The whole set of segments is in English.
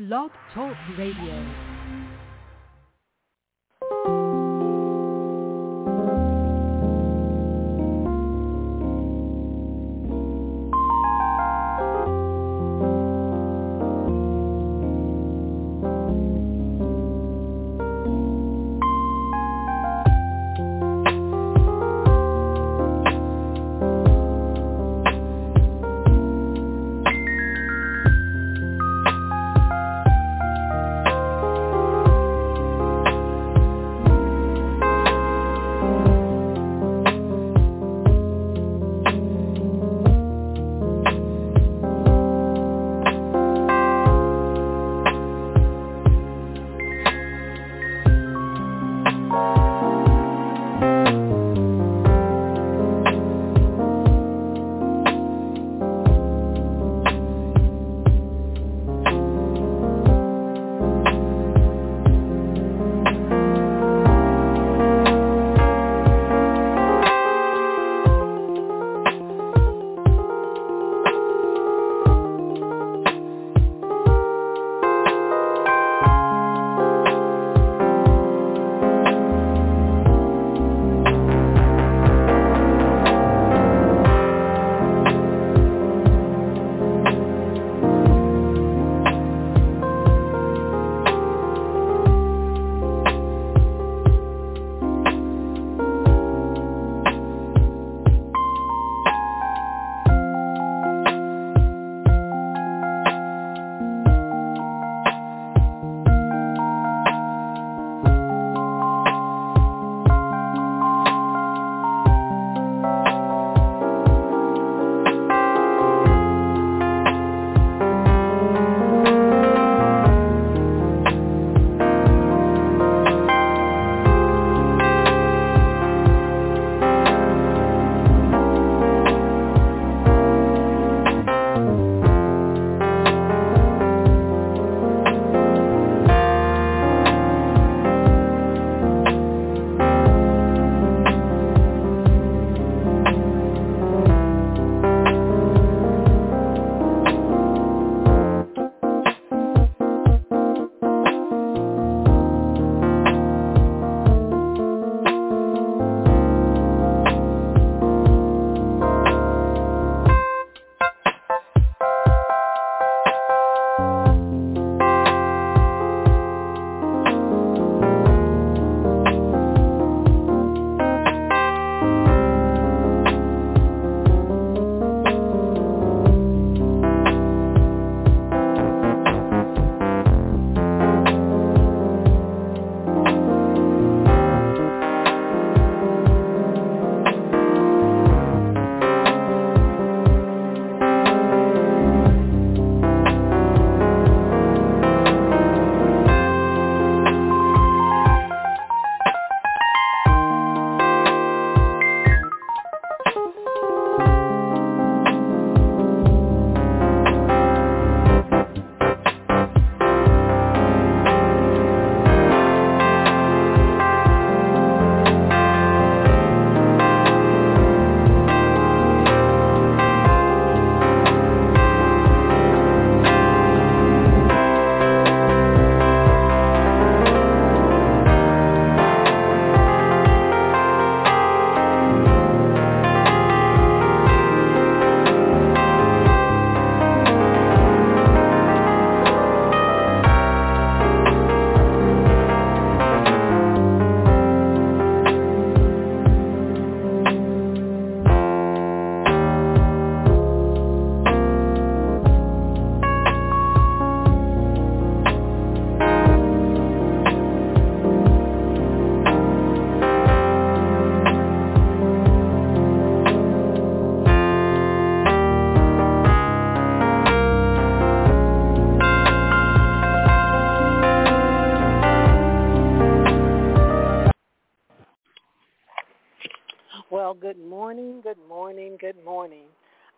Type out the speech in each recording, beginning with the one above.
Blog Talk Radio.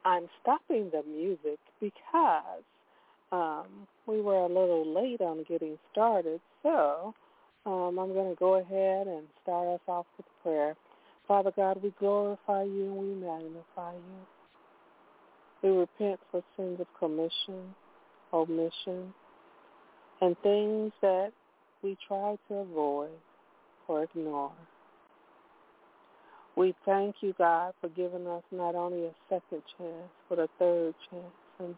I'm stopping the music because um, we were a little late on getting started. So um, I'm going to go ahead and start us off with prayer. Father God, we glorify you and we magnify you. We repent for sins of commission, omission, and things that we try to avoid or ignore. We thank you, God, for giving us not only a second chance, but a third chance and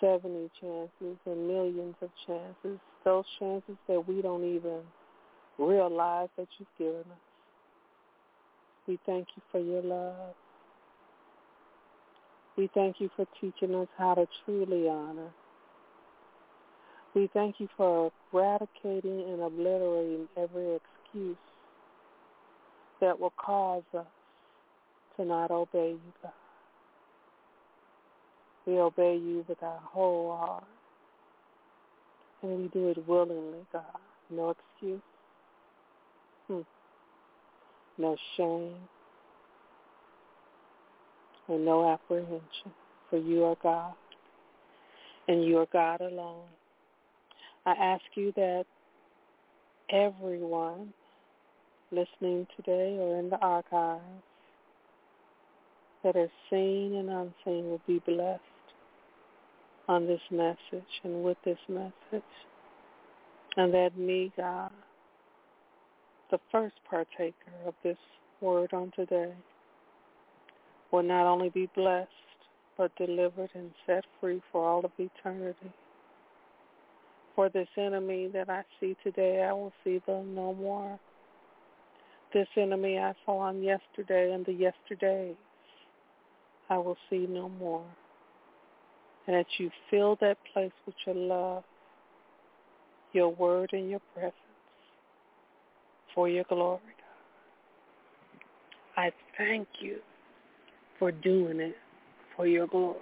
70 chances and millions of chances, those chances that we don't even realize that you've given us. We thank you for your love. We thank you for teaching us how to truly honor. We thank you for eradicating and obliterating every excuse that will cause us to not obey you, God. We obey you with our whole heart. And we do it willingly, God. No excuse. Hmm. No shame. And no apprehension. For you are God. And you are God alone. I ask you that everyone listening today or in the archives that are seen and unseen will be blessed on this message and with this message. And that me, God, the first partaker of this word on today, will not only be blessed, but delivered and set free for all of eternity. For this enemy that I see today, I will see them no more. This enemy I saw on yesterday and the yesterdays, I will see no more. And that you fill that place with your love, your word, and your presence for your glory, God. I thank you for doing it for your glory.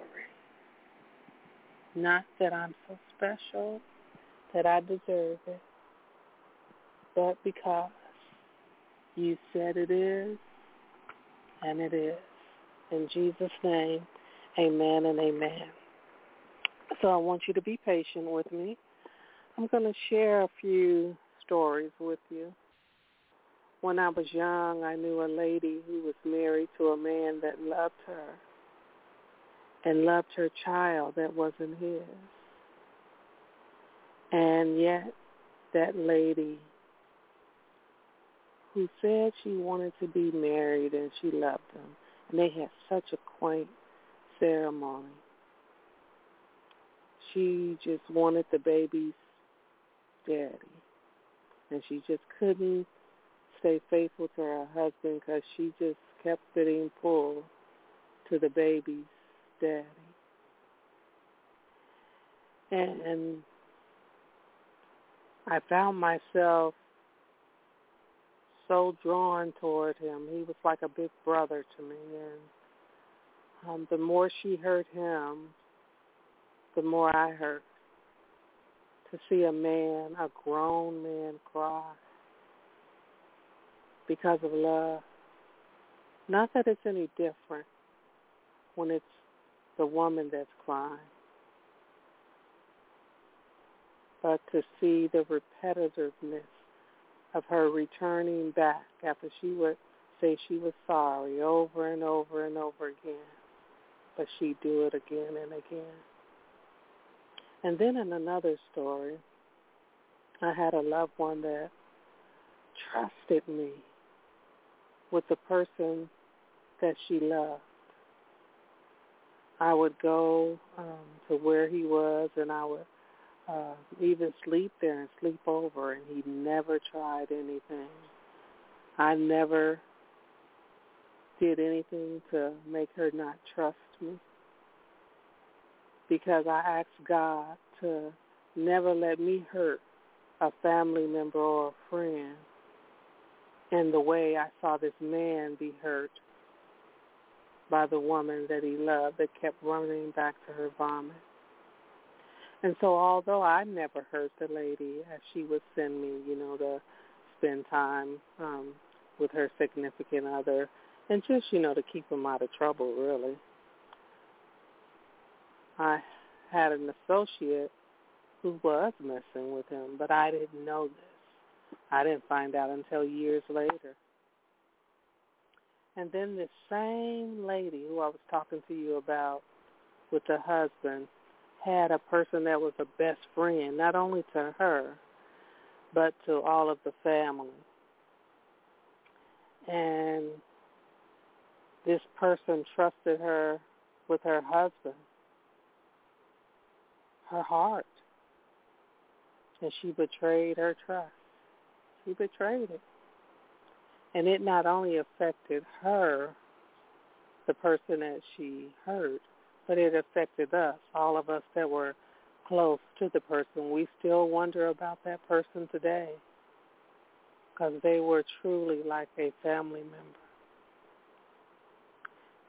Not that I'm so special, that I deserve it, but because you said it is, and it is. In Jesus' name, amen and amen. So I want you to be patient with me. I'm going to share a few stories with you. When I was young, I knew a lady who was married to a man that loved her and loved her child that wasn't his. And yet that lady who said she wanted to be married and she loved him, and they had such a quaint ceremony. She just wanted the baby's daddy, and she just couldn't stay faithful to her husband because she just kept getting pulled to the baby's daddy. And, I found myself so drawn toward him. He was like a big brother to me, and um, the more she hurt him, the more I hurt. To see a man, a grown man, cry because of love. Not that it's any different when it's the woman that's crying, but to see the repetitiveness of her returning back after she would say she was sorry over and over and over again, but she'd do it again and again. And then in another story, I had a loved one that trusted me with the person that she loved. I would go um, to where he was and I would uh, even sleep there and sleep over, and he never tried anything. I never did anything to make her not trust me because I asked God to never let me hurt a family member or a friend in the way I saw this man be hurt by the woman that he loved that kept running back to her vomit. And so although I never hurt the lady as she would send me, you know, to spend time um, with her significant other and just, you know, to keep him out of trouble really. I had an associate who was messing with him, but I didn't know this. I didn't find out until years later. And then this same lady who I was talking to you about with the husband had a person that was a best friend, not only to her, but to all of the family. And this person trusted her with her husband, her heart. And she betrayed her trust. She betrayed it. And it not only affected her, the person that she hurt, but it affected us, all of us that were close to the person. We still wonder about that person today because they were truly like a family member.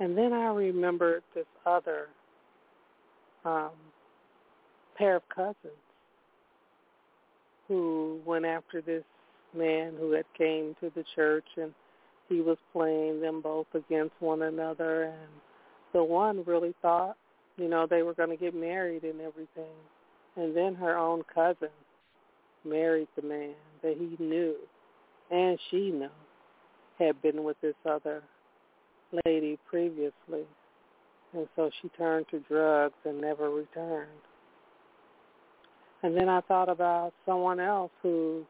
And then I remembered this other um, pair of cousins who went after this man who had came to the church and he was playing them both against one another and the one really thought, you know, they were going to get married and everything. And then her own cousin married the man that he knew and she knew had been with this other lady previously. And so she turned to drugs and never returned. And then I thought about someone else who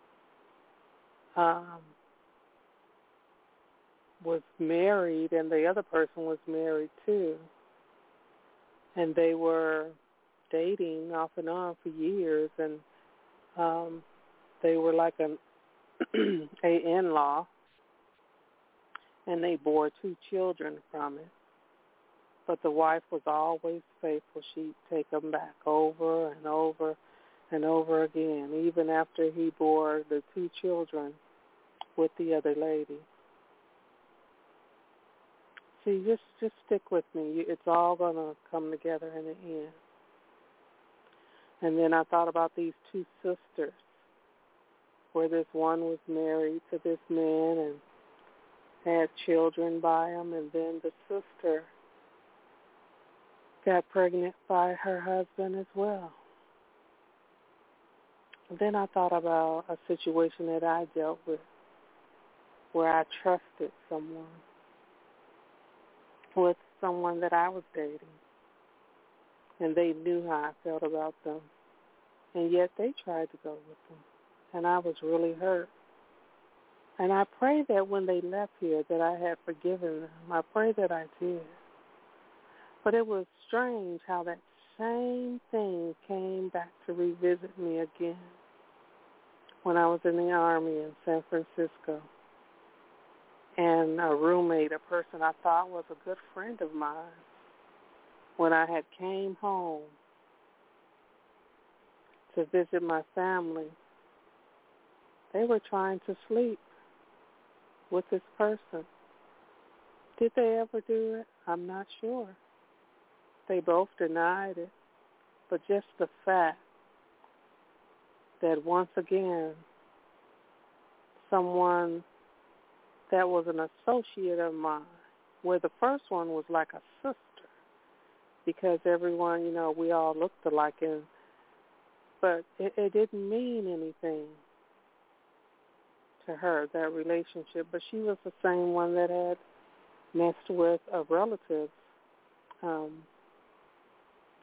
um, was married and the other person was married too. And they were dating off and on for years and um they were like an a in-law and they bore two children from it. But the wife was always faithful. She'd take them back over and over and over again, even after he bore the two children with the other lady. See, just just stick with me. It's all gonna come together in the end. And then I thought about these two sisters, where this one was married to this man and had children by him, and then the sister got pregnant by her husband as well. And then I thought about a situation that I dealt with where I trusted someone with someone that I was dating. And they knew how I felt about them. And yet they tried to go with them. And I was really hurt. And I pray that when they left here that I had forgiven them. I pray that I did. But it was strange how that same thing came back to revisit me again when I was in the Army in San Francisco and a roommate, a person I thought was a good friend of mine, when I had came home to visit my family, they were trying to sleep with this person. Did they ever do it? I'm not sure. They both denied it. But just the fact that once again someone that was an associate of mine, where the first one was like a sister, because everyone, you know, we all looked alike, and but it, it didn't mean anything to her that relationship. But she was the same one that had messed with a relative, um,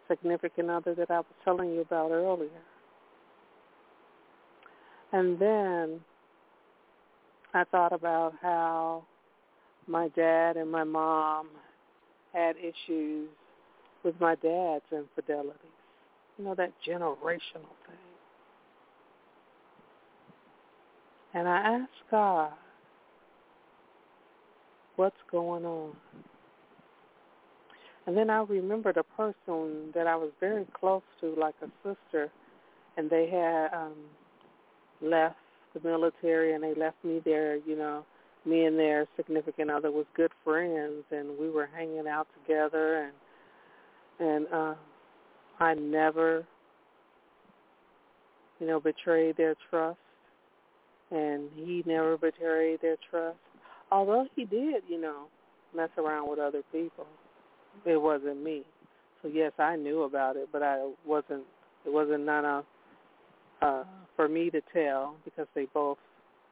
significant other that I was telling you about earlier. And then I thought about how my dad and my mom had issues with my dad's infidelities. You know, that generational thing. And I asked God, what's going on? And then I remembered a person that I was very close to, like a sister, and they had um, left the military and they left me there, you know, me and their significant other was good friends and we were hanging out together and and uh I never you know betrayed their trust and he never betrayed their trust. Although he did you know mess around with other people. It wasn't me. So yes I knew about it but I wasn't it wasn't none of uh, for me to tell because they both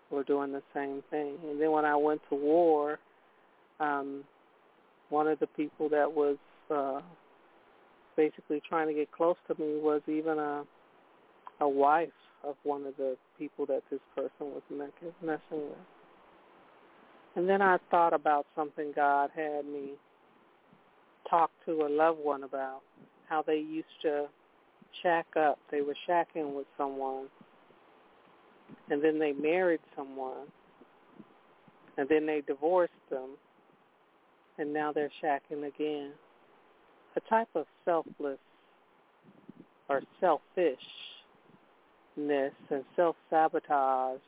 were doing the same thing. And then when I went to war, um, one of the people that was uh, basically trying to get close to me was even a a wife of one of the people that this person was messing with. And then I thought about something God had me talk to a loved one about, how they used to shack up. They were shacking with someone, and then they married someone, and then they divorced them, and now they're shacking again. A type of selfless or selfishness and self-sabotage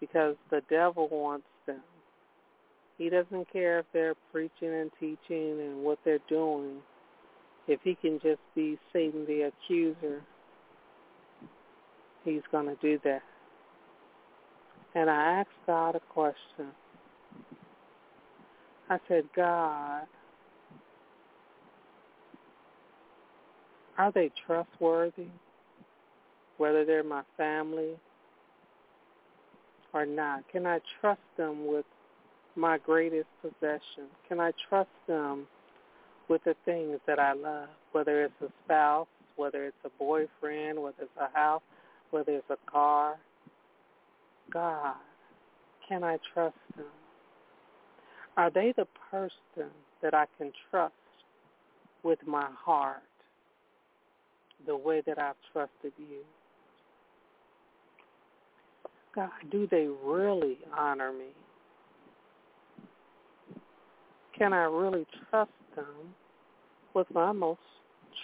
because the devil wants them. He doesn't care if they're preaching and teaching and what they're doing. If he can just be Satan the accuser, he's going to do that. And I asked God a question. I said, God, are they trustworthy? Whether they're my family or not? Can I trust them with my greatest possession? Can I trust them with the things that I love, whether it's a spouse, whether it's a boyfriend, whether it's a house, whether it's a car? God, can I trust them? Are they the person that I can trust with my heart the way that I've trusted you? God, do they really honor me? Can I really trust them with my most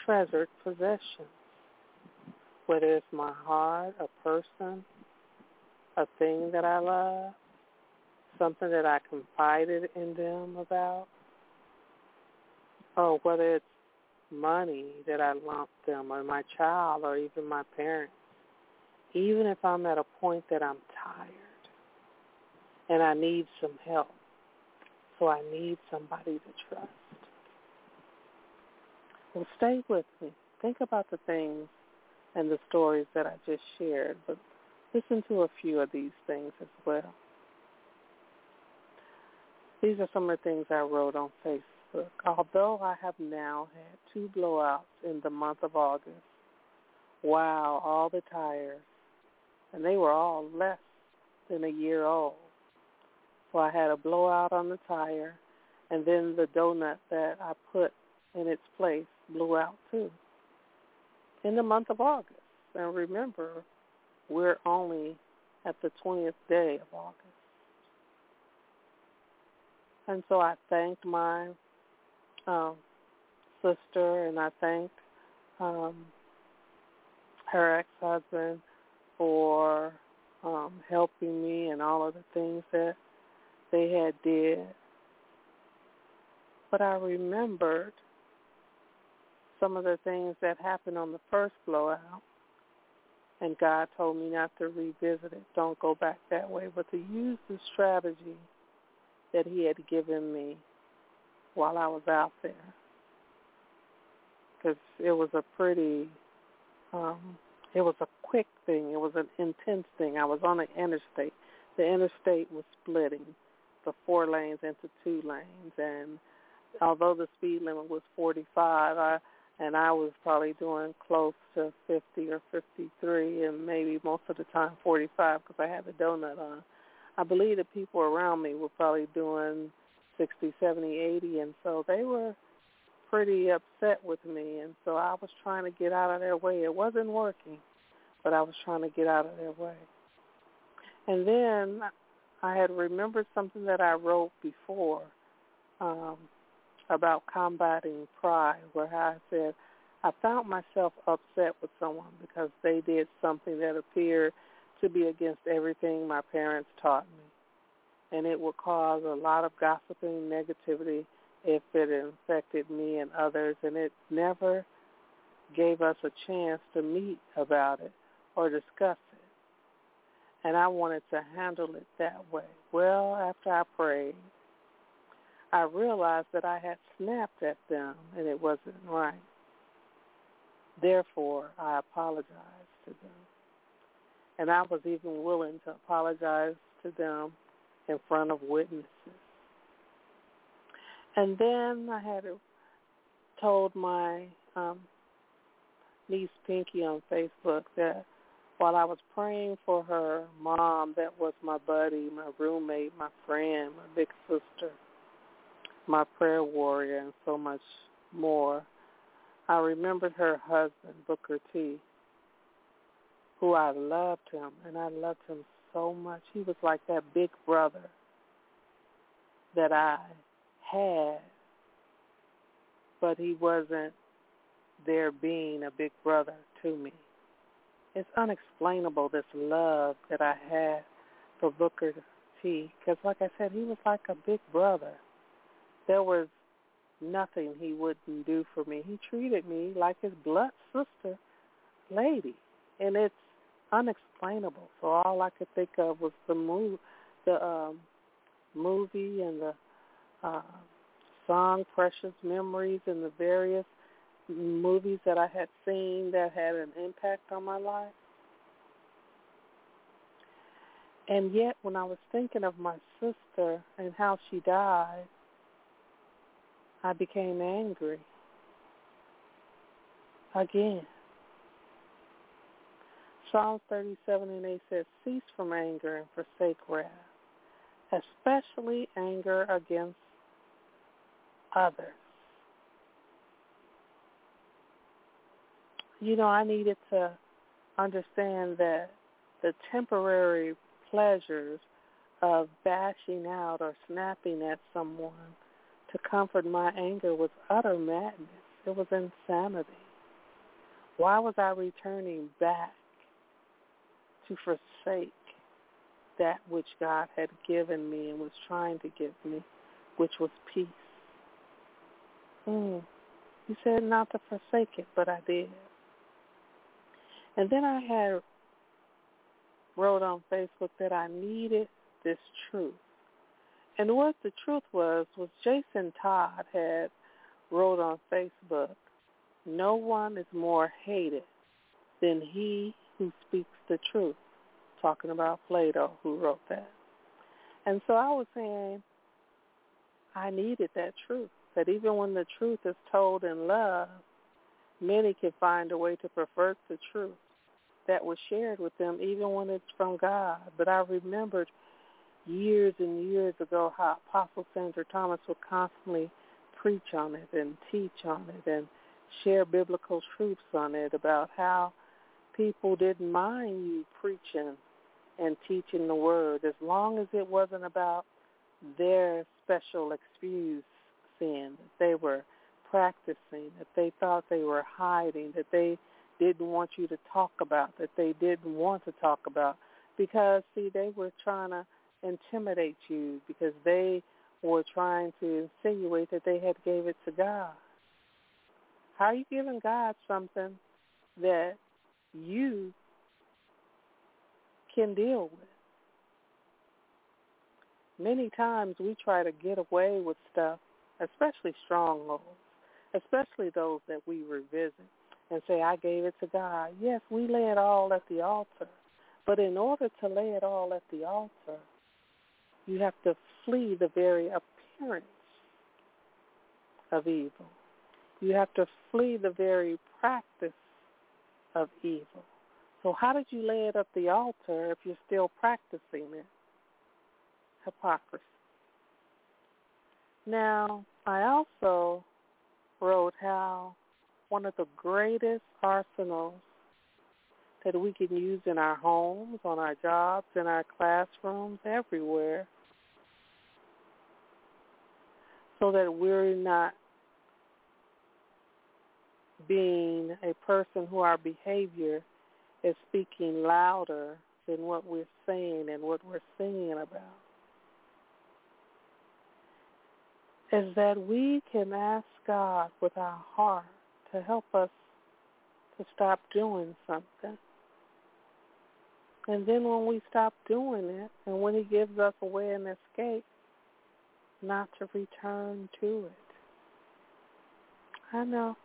treasured possessions? Whether it's my heart, a person, a thing that I love, something that I confided in them about, or whether it's money that I lumped them, or my child, or even my parents even if I'm at a point that I'm tired and I need some help. So I need somebody to trust. Well, stay with me. Think about the things and the stories that I just shared, but listen to a few of these things as well. These are some of the things I wrote on Facebook. Although I have now had two blowouts in the month of August, wow, all the tires and they were all less than a year old. So I had a blowout on the tire, and then the donut that I put in its place blew out too. In the month of August. And remember, we're only at the 20th day of August. And so I thanked my um, sister and I thanked um, her ex-husband for um, helping me and all of the things that they had did. But I remembered some of the things that happened on the first blowout, and God told me not to revisit it. Don't go back that way, but to use the strategy that he had given me while I was out there. Because it was a pretty um, it was a quick thing. It was an intense thing. I was on an interstate. The interstate was splitting the four lanes into two lanes, and although the speed limit was 45, I and I was probably doing close to 50 or 53, and maybe most of the time 45 because I had a donut on. I believe the people around me were probably doing 60, 70, 80, and so they were pretty upset with me, and so I was trying to get out of their way. It wasn't working, but I was trying to get out of their way. And then I had remembered something that I wrote before um, about combating pride, where I said I found myself upset with someone because they did something that appeared to be against everything my parents taught me. And it would cause a lot of gossiping, negativity, if it infected me and others, and it never gave us a chance to meet about it or discuss it. And I wanted to handle it that way. Well, after I prayed, I realized that I had snapped at them and it wasn't right. Therefore, I apologized to them. And I was even willing to apologize to them in front of witnesses. And then I had told my um, niece Pinky on Facebook that while I was praying for her mom, that was my buddy, my roommate, my friend, my big sister, my prayer warrior, and so much more, I remembered her husband, Booker T, who I loved him, and I loved him so much. He was like that big brother that I had, but he wasn't there being a big brother to me. It's unexplainable, this love that I had for Booker T, because like I said, he was like a big brother. There was nothing he wouldn't do for me. He treated me like his blood sister lady, and it's unexplainable. So all I could think of was the move, the um, movie and the uh, song "Precious Memories" and the various movies that I had seen that had an impact on my life. And yet, when I was thinking of my sister and how she died, I became angry again. Psalms 37 and 8 says, Cease from anger and forsake wrath, especially anger against others. You know, I needed to understand that the temporary pleasures of bashing out or snapping at someone to comfort my anger was utter madness. It was insanity. Why was I returning back to forsake that which God had given me and was trying to give me, which was peace? Mm. He said not to forsake it, but I did. And then I had wrote on Facebook that I needed this truth. And what the truth was was Jason Todd had wrote on Facebook, no one is more hated than he who speaks the truth, talking about Plato who wrote that. And so I was saying I needed that truth, that even when the truth is told in love, many can find a way to pervert the truth that was shared with them, even when it's from God. But I remembered years and years ago how Apostle Sandra Thomas would constantly preach on it and teach on it and share biblical truths on it about how people didn't mind you preaching and teaching the word as long as it wasn't about their special excuse sin that they were practicing, that they thought they were hiding, that they didn't want you to talk about, that they didn't want to talk about. Because, see, they were trying to intimidate you because they were trying to insinuate that they had gave it to God. How are you giving God something that you can deal with? Many times we try to get away with stuff, especially strongholds, especially those that we revisit and say, I gave it to God. Yes, we lay it all at the altar. But in order to lay it all at the altar, you have to flee the very appearance of evil. You have to flee the very practice of evil. So how did you lay it at the altar if you're still practicing it? Hypocrisy. Now, I also wrote how one of the greatest arsenals that we can use in our homes, on our jobs, in our classrooms, everywhere, so that we're not being a person who our behavior is speaking louder than what we're saying and what we're singing about. Is that we can ask God with our heart to help us to stop doing something. And then when we stop doing it, and when he gives us a way and escape, not to return to it. I know.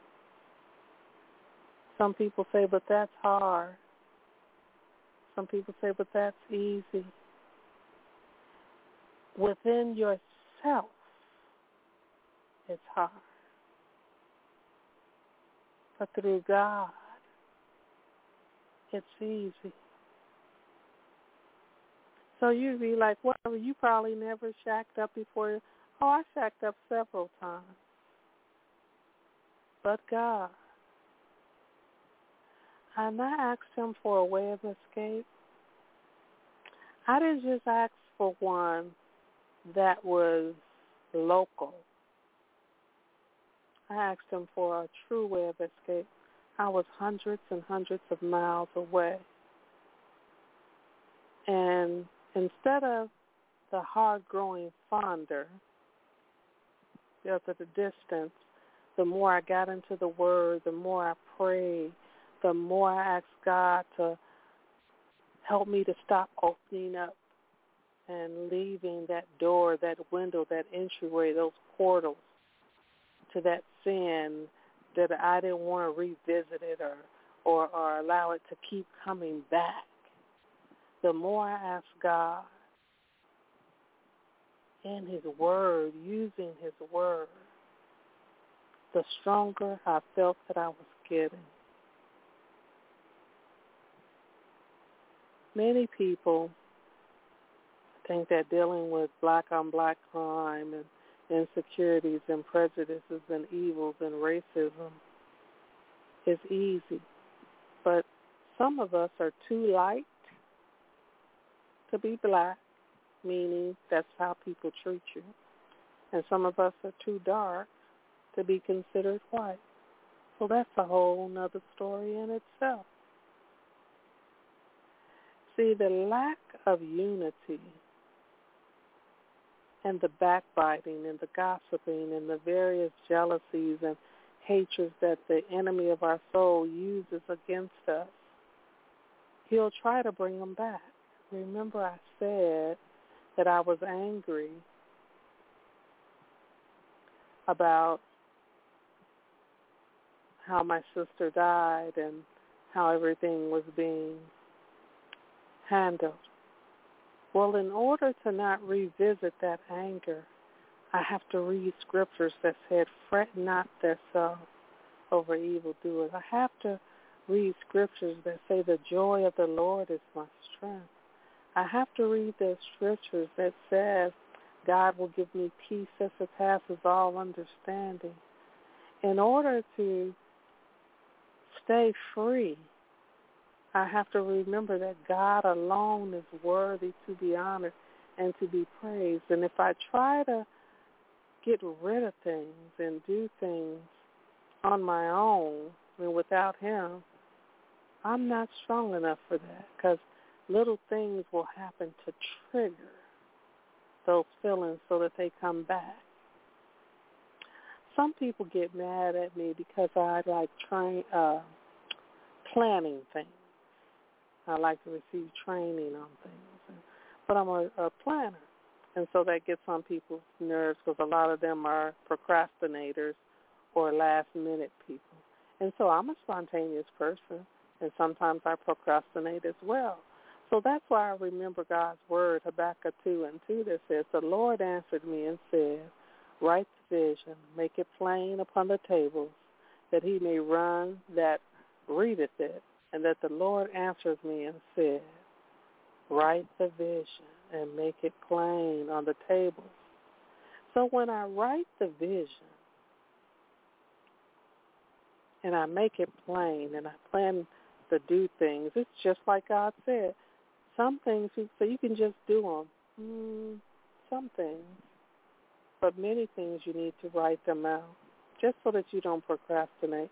Some people say, but that's hard. Some people say, but that's easy. Within yourself, it's hard. But through God, it's easy. So you'd be like, well, you probably never shacked up before. Oh, I shacked up several times. But God. And I asked him for a way of escape. I didn't just ask for one that was local. I asked him for a true way of escape. I was hundreds and hundreds of miles away. And instead of the heart growing fonder because of the distance, the more I got into the Word, the more I prayed, the more I asked God to help me to stop opening up and leaving that door, that window, that entryway, those portals to that sin that I didn't want to revisit it or, or, or allow it to keep coming back. The more I ask God in his word, using his word, the stronger I felt that I was getting. Many people think that dealing with black on black crime and insecurities and prejudices and evils and racism is easy. But some of us are too light to be black, meaning that's how people treat you. And some of us are too dark to be considered white. So that's a whole nother story in itself. See, the lack of unity and the backbiting and the gossiping and the various jealousies and hatreds that the enemy of our soul uses against us, he'll try to bring them back. Remember I said that I was angry about how my sister died and how everything was being handled. Well, in order to not revisit that anger, I have to read scriptures that said, fret not thyself over evildoers. I have to read scriptures that say the joy of the Lord is my strength. I have to read the scriptures that says God will give me peace that surpasses all understanding. In order to stay free I have to remember that God alone is worthy to be honored and to be praised. And if I try to get rid of things and do things on my own and without him, I'm not strong enough for that because little things will happen to trigger those feelings so that they come back. Some people get mad at me because I like trying uh planning things. I like to receive training on things. But I'm a, a planner. And so that gets on people's nerves because a lot of them are procrastinators or last-minute people. And so I'm a spontaneous person, and sometimes I procrastinate as well. So that's why I remember God's word, Habakkuk 2 and 2, that says, The Lord answered me and said, Write the vision, make it plain upon the tables, that he may run that readeth it and that the Lord answered me and said, write the vision and make it plain on the tables. So when I write the vision and I make it plain and I plan to do things, it's just like God said. Some things, so you can just do them. Mm, some things. But many things you need to write them out just so that you don't procrastinate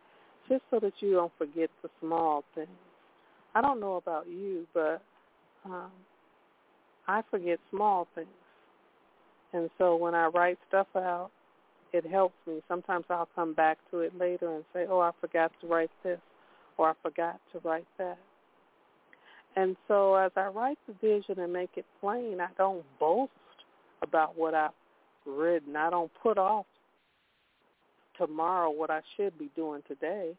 just so that you don't forget the small things. I don't know about you, but um, I forget small things. And so when I write stuff out, it helps me. Sometimes I'll come back to it later and say, oh, I forgot to write this or I forgot to write that. And so as I write the vision and make it plain, I don't boast about what I've written. I don't put off tomorrow what I should be doing today.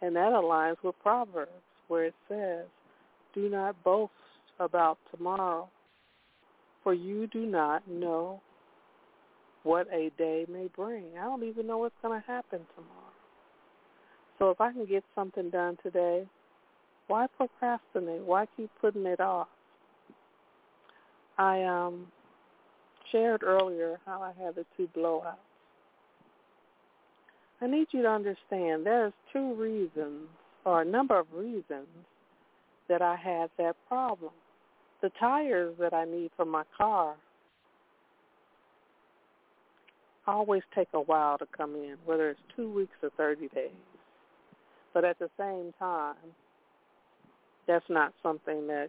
And that aligns with Proverbs where it says, do not boast about tomorrow, for you do not know what a day may bring. I don't even know what's going to happen tomorrow. So if I can get something done today, why procrastinate? Why keep putting it off? I um, shared earlier how I had the two blowouts. I need you to understand there's two reasons or a number of reasons that I had that problem. The tires that I need for my car always take a while to come in, whether it's two weeks or 30 days. But at the same time, that's not something that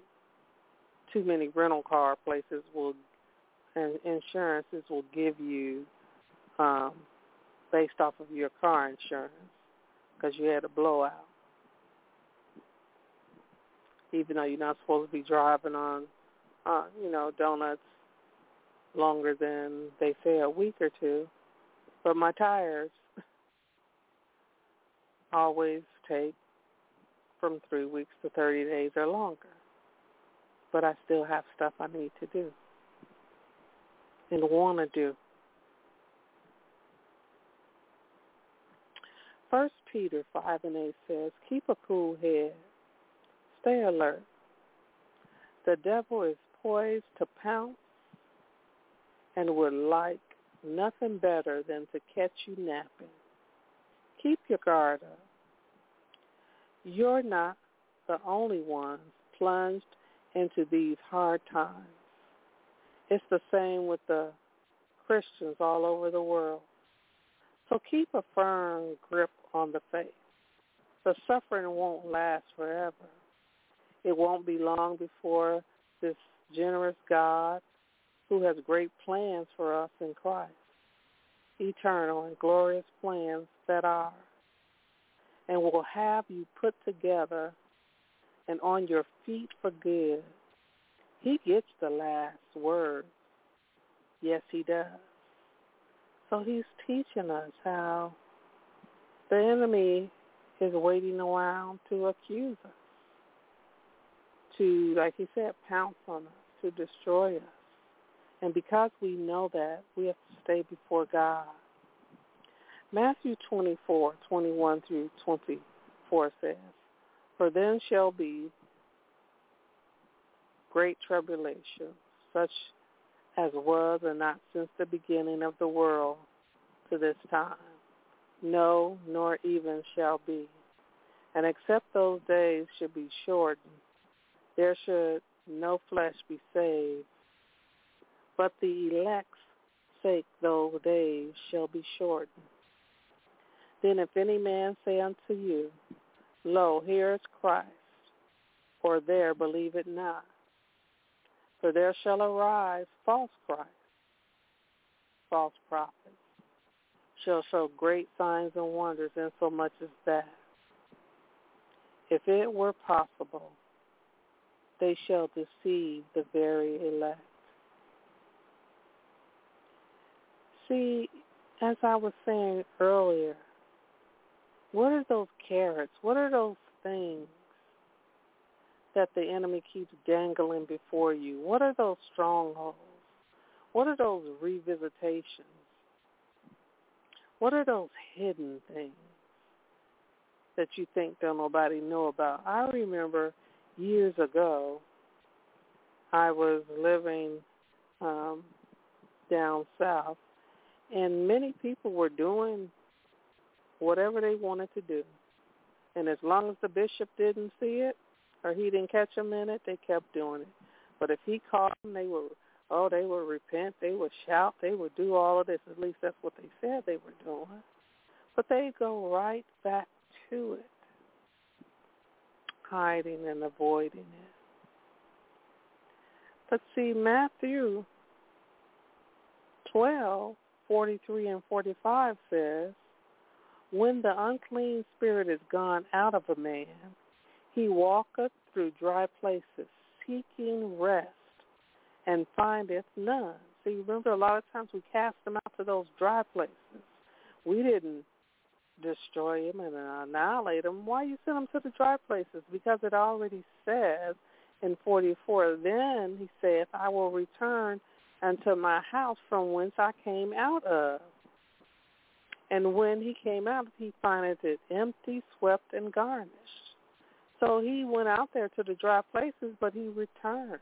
too many rental car places will and insurances will give you um, based off of your car insurance because you had a blowout. Even though you're not supposed to be driving on, uh, you know, donuts longer than they say a week or two, but my tires always take from three weeks to 30 days or longer. But I still have stuff I need to do and want to do. First Peter 5 and 8 says, keep a cool head. Stay alert. The devil is poised to pounce and would like nothing better than to catch you napping. Keep your guard up. You're not the only ones plunged into these hard times. It's the same with the Christians all over the world. So keep a firm grip on the faith. The suffering won't last forever. It won't be long before this generous God who has great plans for us in Christ, eternal and glorious plans that are, and will have you put together and on your feet for good. He gets the last word. Yes, he does. So he's teaching us how the enemy is waiting around to accuse us, to, like he said, pounce on us, to destroy us. And because we know that, we have to stay before God. Matthew 24, 21 through 24 says, For then shall be great tribulation, such as was and not since the beginning of the world to this time. No, nor even shall be. And except those days should be shortened, there should no flesh be saved, but the elect's sake those days shall be shortened. Then if any man say unto you, Lo, here is Christ, or there believe it not. For there shall arise false Christ, false prophets, shall show great signs and wonders, insomuch as that, if it were possible, they shall deceive the very elect. See, as I was saying earlier, what are those carrots? What are those things that the enemy keeps dangling before you? What are those strongholds? What are those revisitations? What are those hidden things that you think don't nobody know about? I remember years ago, I was living um, down south, and many people were doing whatever they wanted to do. And as long as the bishop didn't see it, or he didn't catch them in it, they kept doing it. But if he caught them, they were, oh, they would repent, they would shout, they would do all of this. At least that's what they said they were doing. But they go right back to it, hiding and avoiding it. But see, Matthew 12, 43 and 45 says, When the unclean spirit is gone out of a man, he walketh through dry places, seeking rest, and findeth none. See, remember a lot of times we cast them out to those dry places. We didn't destroy them and annihilate them. Why you send them to the dry places? Because it already says in 44, Then he saith, I will return unto my house from whence I came out of. And when he came out, he found it empty, swept, and garnished. So he went out there to the dry places, but he returned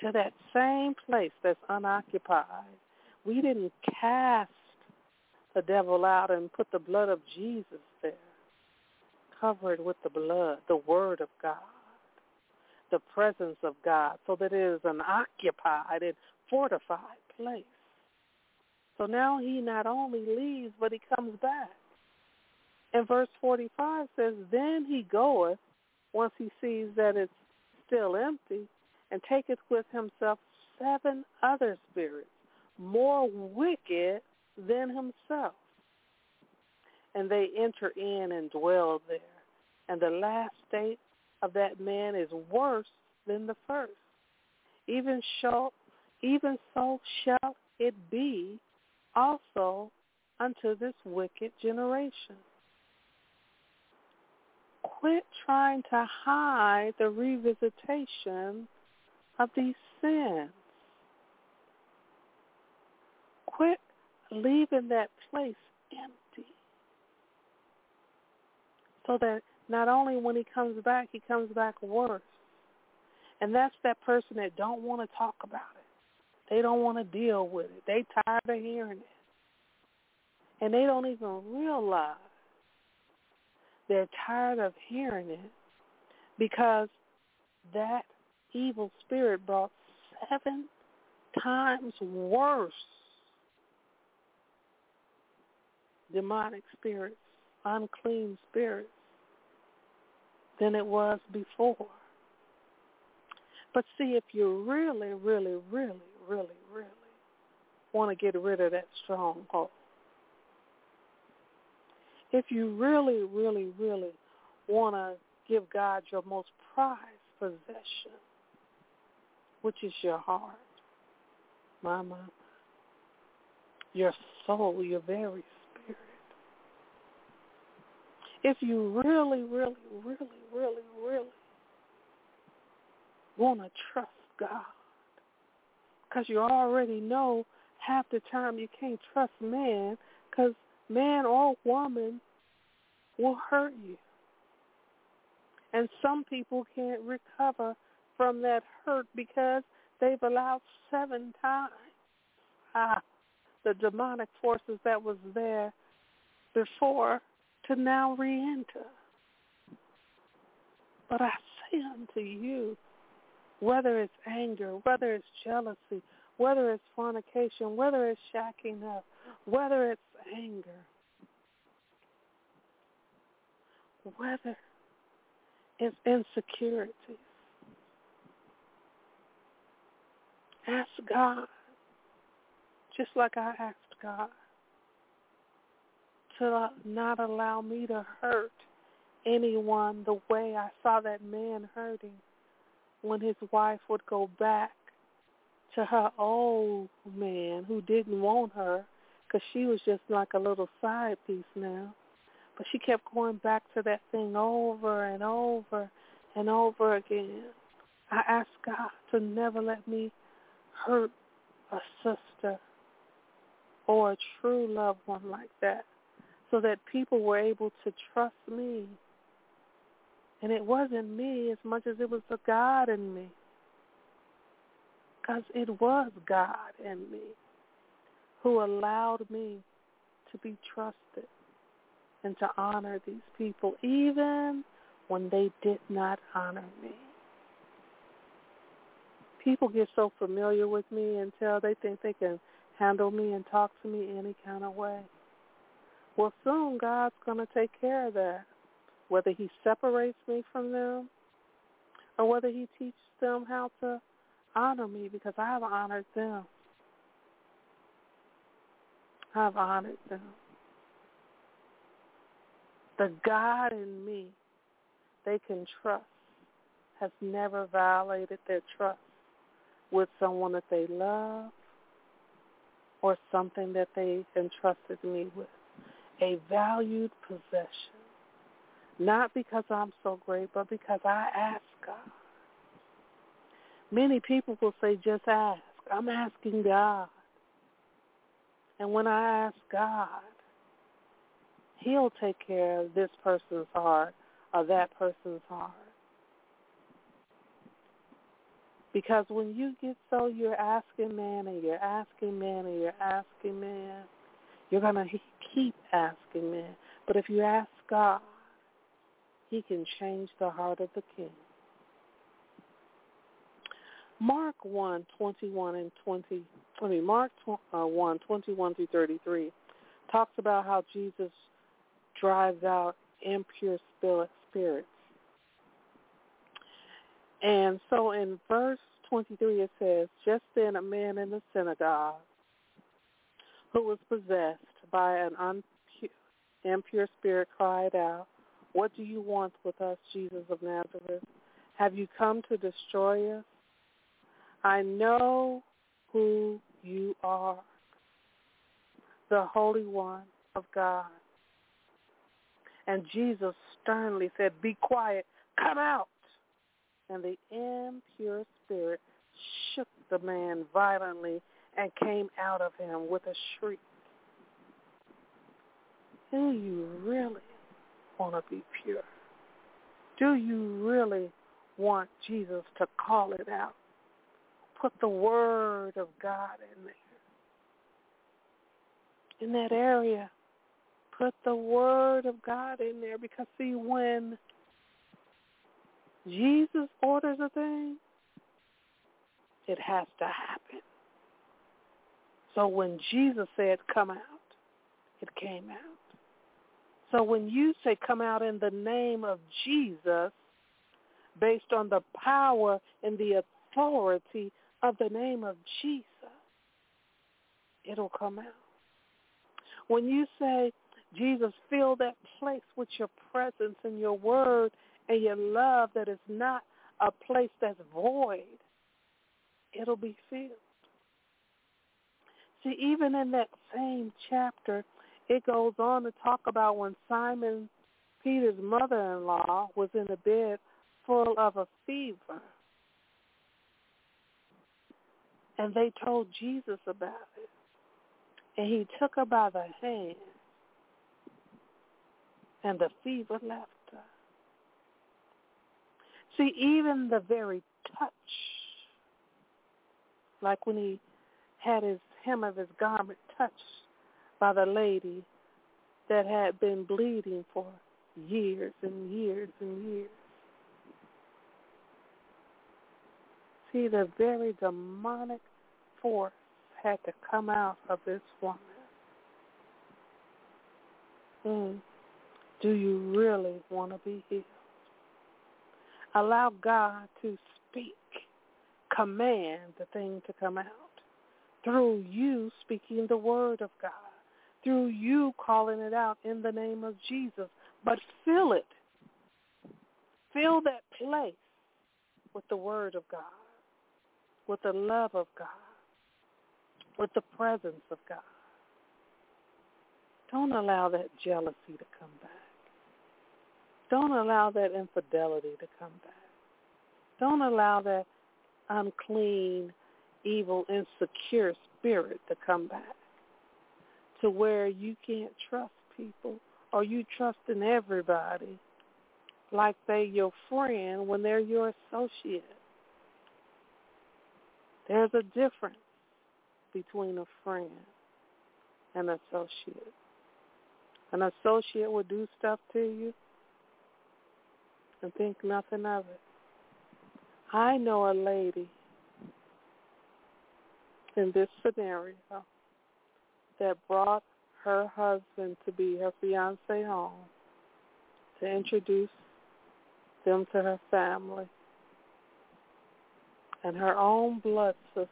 to that same place that's unoccupied. We didn't cast the devil out and put the blood of Jesus there, covered with the blood, the word of God, the presence of God, so that it is an occupied and fortified place. So now he not only leaves, but he comes back. And verse 45 says, Then he goeth, once he sees that it's still empty, and taketh with himself seven other spirits, more wicked than himself. And they enter in and dwell there. And the last state of that man is worse than the first. Even shall, even so shall it be also unto this wicked generation. Quit trying to hide the revisitation of these sins. Quit leaving that place empty so that not only when he comes back, he comes back worse. And that's that person that don't want to talk about it. They don't want to deal with it. They tired of hearing it. And they don't even realize they're tired of hearing it because that evil spirit brought seven times worse demonic spirits, unclean spirits than it was before. But see, if you really, really, really, really, really want to get rid of that stronghold, if you really, really, really want to give God your most prized possession, which is your heart, mama, your soul, your very spirit. if you really, really, really, really, really want to trust God, because you already know half the time you can't trust man because man or woman will hurt you. And some people can't recover from that hurt because they've allowed seven times ah, the demonic forces that was there before to now re-enter. But I say unto you, whether it's anger, whether it's jealousy, whether it's fornication, whether it's shacking up, whether it's anger, whether it's insecurities, ask God, just like I asked God to not allow me to hurt anyone the way I saw that man hurting when his wife would go back to her old man who didn't want her because she was just like a little side piece now. But she kept going back to that thing over and over and over again. I asked God to never let me hurt a sister or a true loved one like that so that people were able to trust me. And it wasn't me as much as it was the God in me. Because it was God in me who allowed me to be trusted and to honor these people even when they did not honor me. People get so familiar with me until they think they can handle me and talk to me any kind of way. Well, soon God's going to take care of that, whether he separates me from them or whether he teaches them how to honor me because I have honored them. I have honored them. The God in me they can trust has never violated their trust with someone that they love or something that they entrusted me with a valued possession. Not because I'm so great, but because I ask God. Many people will say, just ask. I'm asking God. And when I ask God, he'll take care of this person's heart or that person's heart. Because when you get so you're asking man and you're asking man and you're asking man, you're going to keep asking man. But if you ask God, he can change the heart of the king. Mark 1, 21 and 20, I mean, Mark uh, 1, 21 through 33 talks about how Jesus drives out impure spirits. And so in verse 23 it says, Just then a man in the synagogue who was possessed by an impure spirit cried out, What do you want with us, Jesus of Nazareth? Have you come to destroy us? I know who you are, the Holy One of God. And Jesus sternly said, Be quiet, come out. And the impure spirit shook the man violently and came out of him with a shriek. Do you really want to be pure? Do you really want Jesus to call it out? Put the word of God in there. In that area, put the word of God in there because see when Jesus orders a thing, it has to happen. So when Jesus said come out, it came out. So when you say come out in the name of Jesus, based on the power and the authority of the name of Jesus, it'll come out. When you say, Jesus, fill that place with your presence and your word and your love that is not a place that's void, it'll be filled. See, even in that same chapter, it goes on to talk about when Simon Peter's mother-in-law was in a bed full of a fever. And they told Jesus about it. And he took her by the hand. And the fever left her. See, even the very touch, like when he had his hem of his garment touched by the lady that had been bleeding for years and years and years. See, the very demonic force had to come out of this woman. Mm. Do you really want to be healed? Allow God to speak. Command the thing to come out through you speaking the word of God, through you calling it out in the name of Jesus. But fill it. Fill that place with the word of God, with the love of God, with the presence of God. Don't allow that jealousy to come back. Don't allow that infidelity to come back. Don't allow that unclean evil, insecure spirit to come back to where you can't trust people or you trust in everybody like they your friend when they're your associate. There's a difference between a friend and associate. An associate will do stuff to you and think nothing of it. I know a lady in this scenario that brought her husband to be her fiance home to introduce them to her family and her own blood sister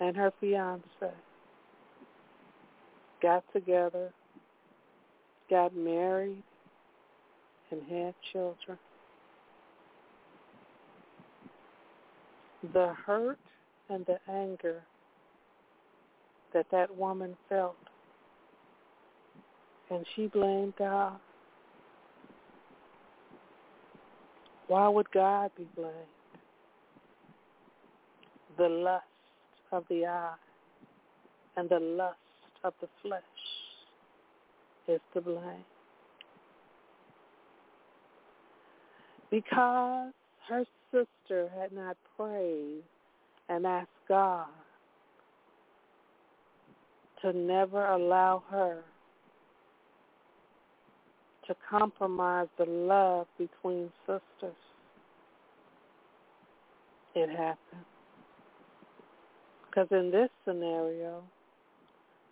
and her fiance got together, got married, and had children. the hurt and the anger that that woman felt. And she blamed God. Why would God be blamed? The lust of the eye and the lust of the flesh is to blame. Because her sister had not prayed and asked God to never allow her to compromise the love between sisters. It happened. Because in this scenario,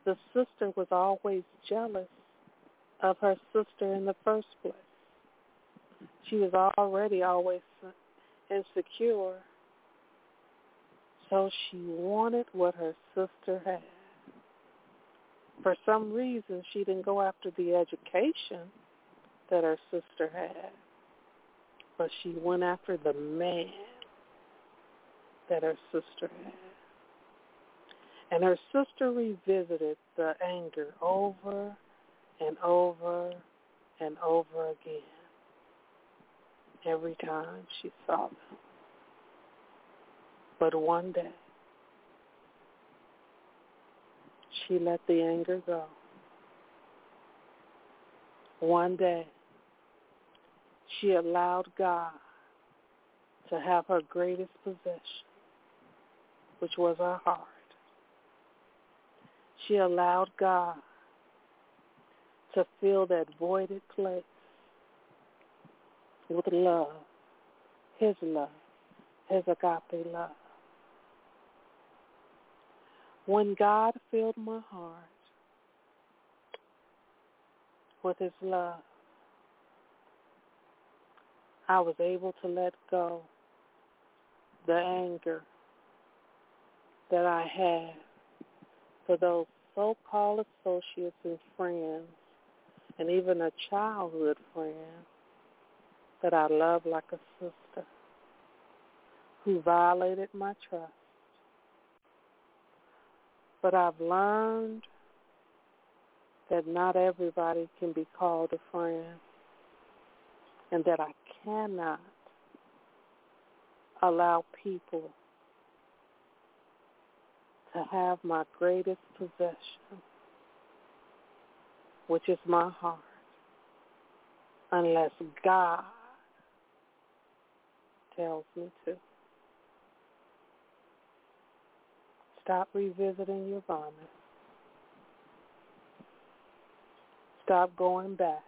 the sister was always jealous of her sister in the first place. She was already always insecure. So she wanted what her sister had. For some reason, she didn't go after the education that her sister had, but she went after the man that her sister had. And her sister revisited the anger over and over and over again every time she saw them. But one day, she let the anger go. One day, she allowed God to have her greatest possession, which was her heart. She allowed God to fill that voided place with love, his love, his agape love. When God filled my heart with his love, I was able to let go the anger that I had for those so-called associates and friends and even a childhood friend that I love like a sister who violated my trust. But I've learned that not everybody can be called a friend and that I cannot allow people to have my greatest possession, which is my heart, unless God tells me to. Stop revisiting your vomit. Stop going back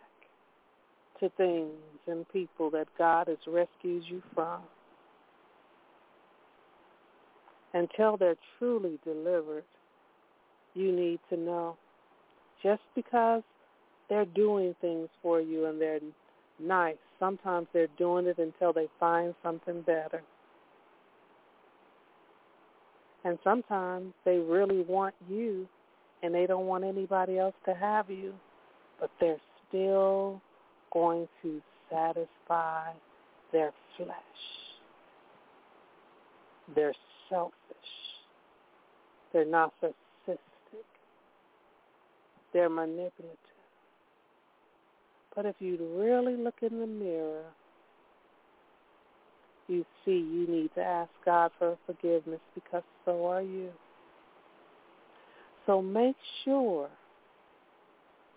to things and people that God has rescued you from until they're truly delivered, you need to know just because they're doing things for you and they're nice, sometimes they're doing it until they find something better. And sometimes they really want you and they don't want anybody else to have you, but they're still going to satisfy their flesh. They're selfish. They're narcissistic. They're manipulative. But if you really look in the mirror, you see you need to ask God for forgiveness because so are you. So make sure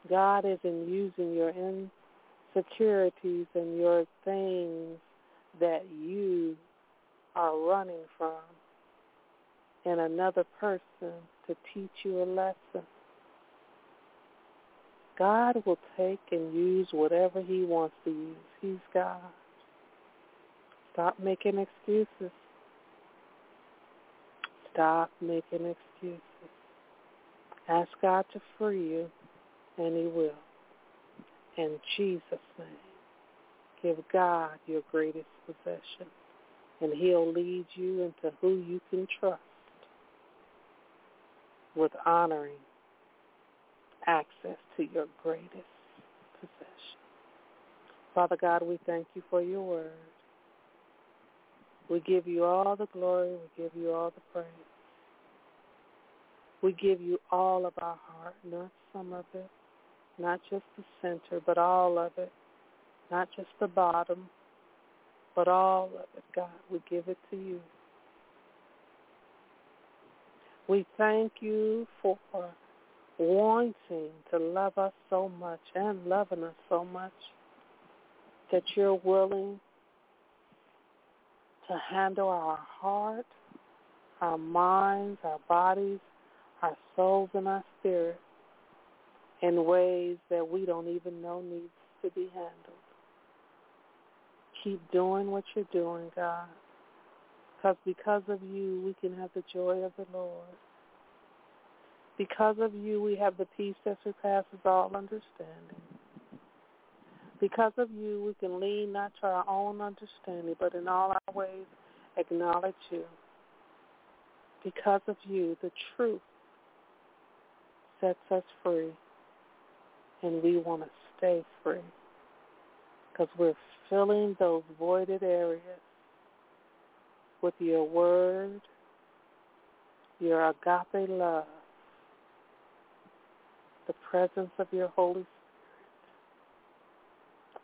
God isn't using your insecurities and your things that you are running from and another person to teach you a lesson. God will take and use whatever he wants to use. He's God. Stop making excuses. Stop making excuses. Ask God to free you, and he will. In Jesus' name, give God your greatest possession, and he'll lead you into who you can trust with honoring access to your greatest possession. Father God, we thank you for your word. We give you all the glory. We give you all the praise. We give you all of our heart, not some of it, not just the center, but all of it, not just the bottom, but all of it, God. We give it to you. We thank you for wanting to love us so much and loving us so much that you're willing to handle our heart, our minds, our bodies, our souls, and our spirit in ways that we don't even know needs to be handled. Keep doing what you're doing, God. Because because of you, we can have the joy of the Lord. Because of you, we have the peace that surpasses all understanding. Because of you, we can lean not to our own understanding, but in all our ways acknowledge you. Because of you, the truth sets us free, and we want to stay free because we're filling those voided areas with your word, your agape love, the presence of your Holy Spirit.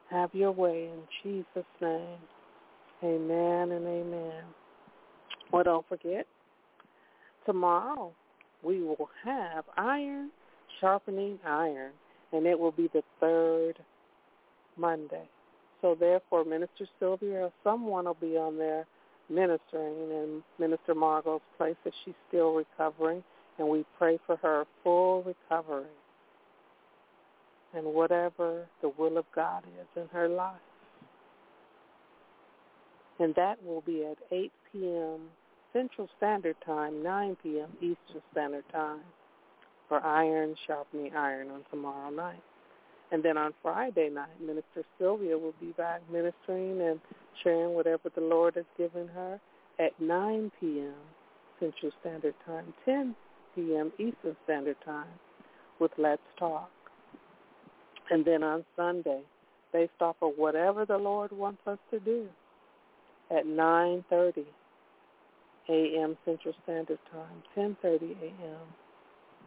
Have your way in Jesus' name. Amen and amen. Well, don't forget, tomorrow we will have iron sharpening iron, and it will be the third Monday. So therefore, Minister Sylvia or someone will be on there ministering in Minister Margot's place as she's still recovering, and we pray for her full recovery and whatever the will of God is in her life. And that will be at 8 p.m. Central Standard Time, 9 p.m. Eastern Standard Time for Iron Sharpening Iron on tomorrow night. And then on Friday night, Minister Sylvia will be back ministering and sharing whatever the Lord has given her at 9 p.m. Central Standard Time, 10 p.m. Eastern Standard Time with Let's Talk. And then on Sunday, based off of whatever the Lord wants us to do, at 9.30 a.m. Central Standard Time, 10.30 a.m.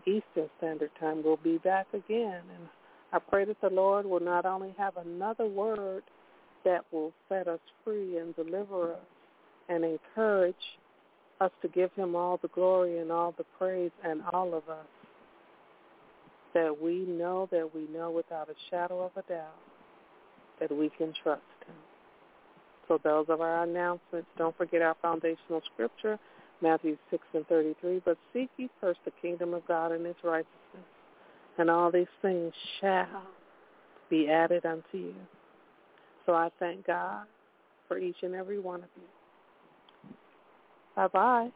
Eastern Standard Time, we'll be back again. And I pray that the Lord will not only have another word that will set us free and deliver us and encourage us to give him all the glory and all the praise and all of us, that we know that we know without a shadow of a doubt that we can trust him. So those are our announcements. Don't forget our foundational scripture, Matthew 6 and 33. But seek ye first the kingdom of God and his righteousness, and all these things shall be added unto you. So I thank God for each and every one of you. Bye-bye.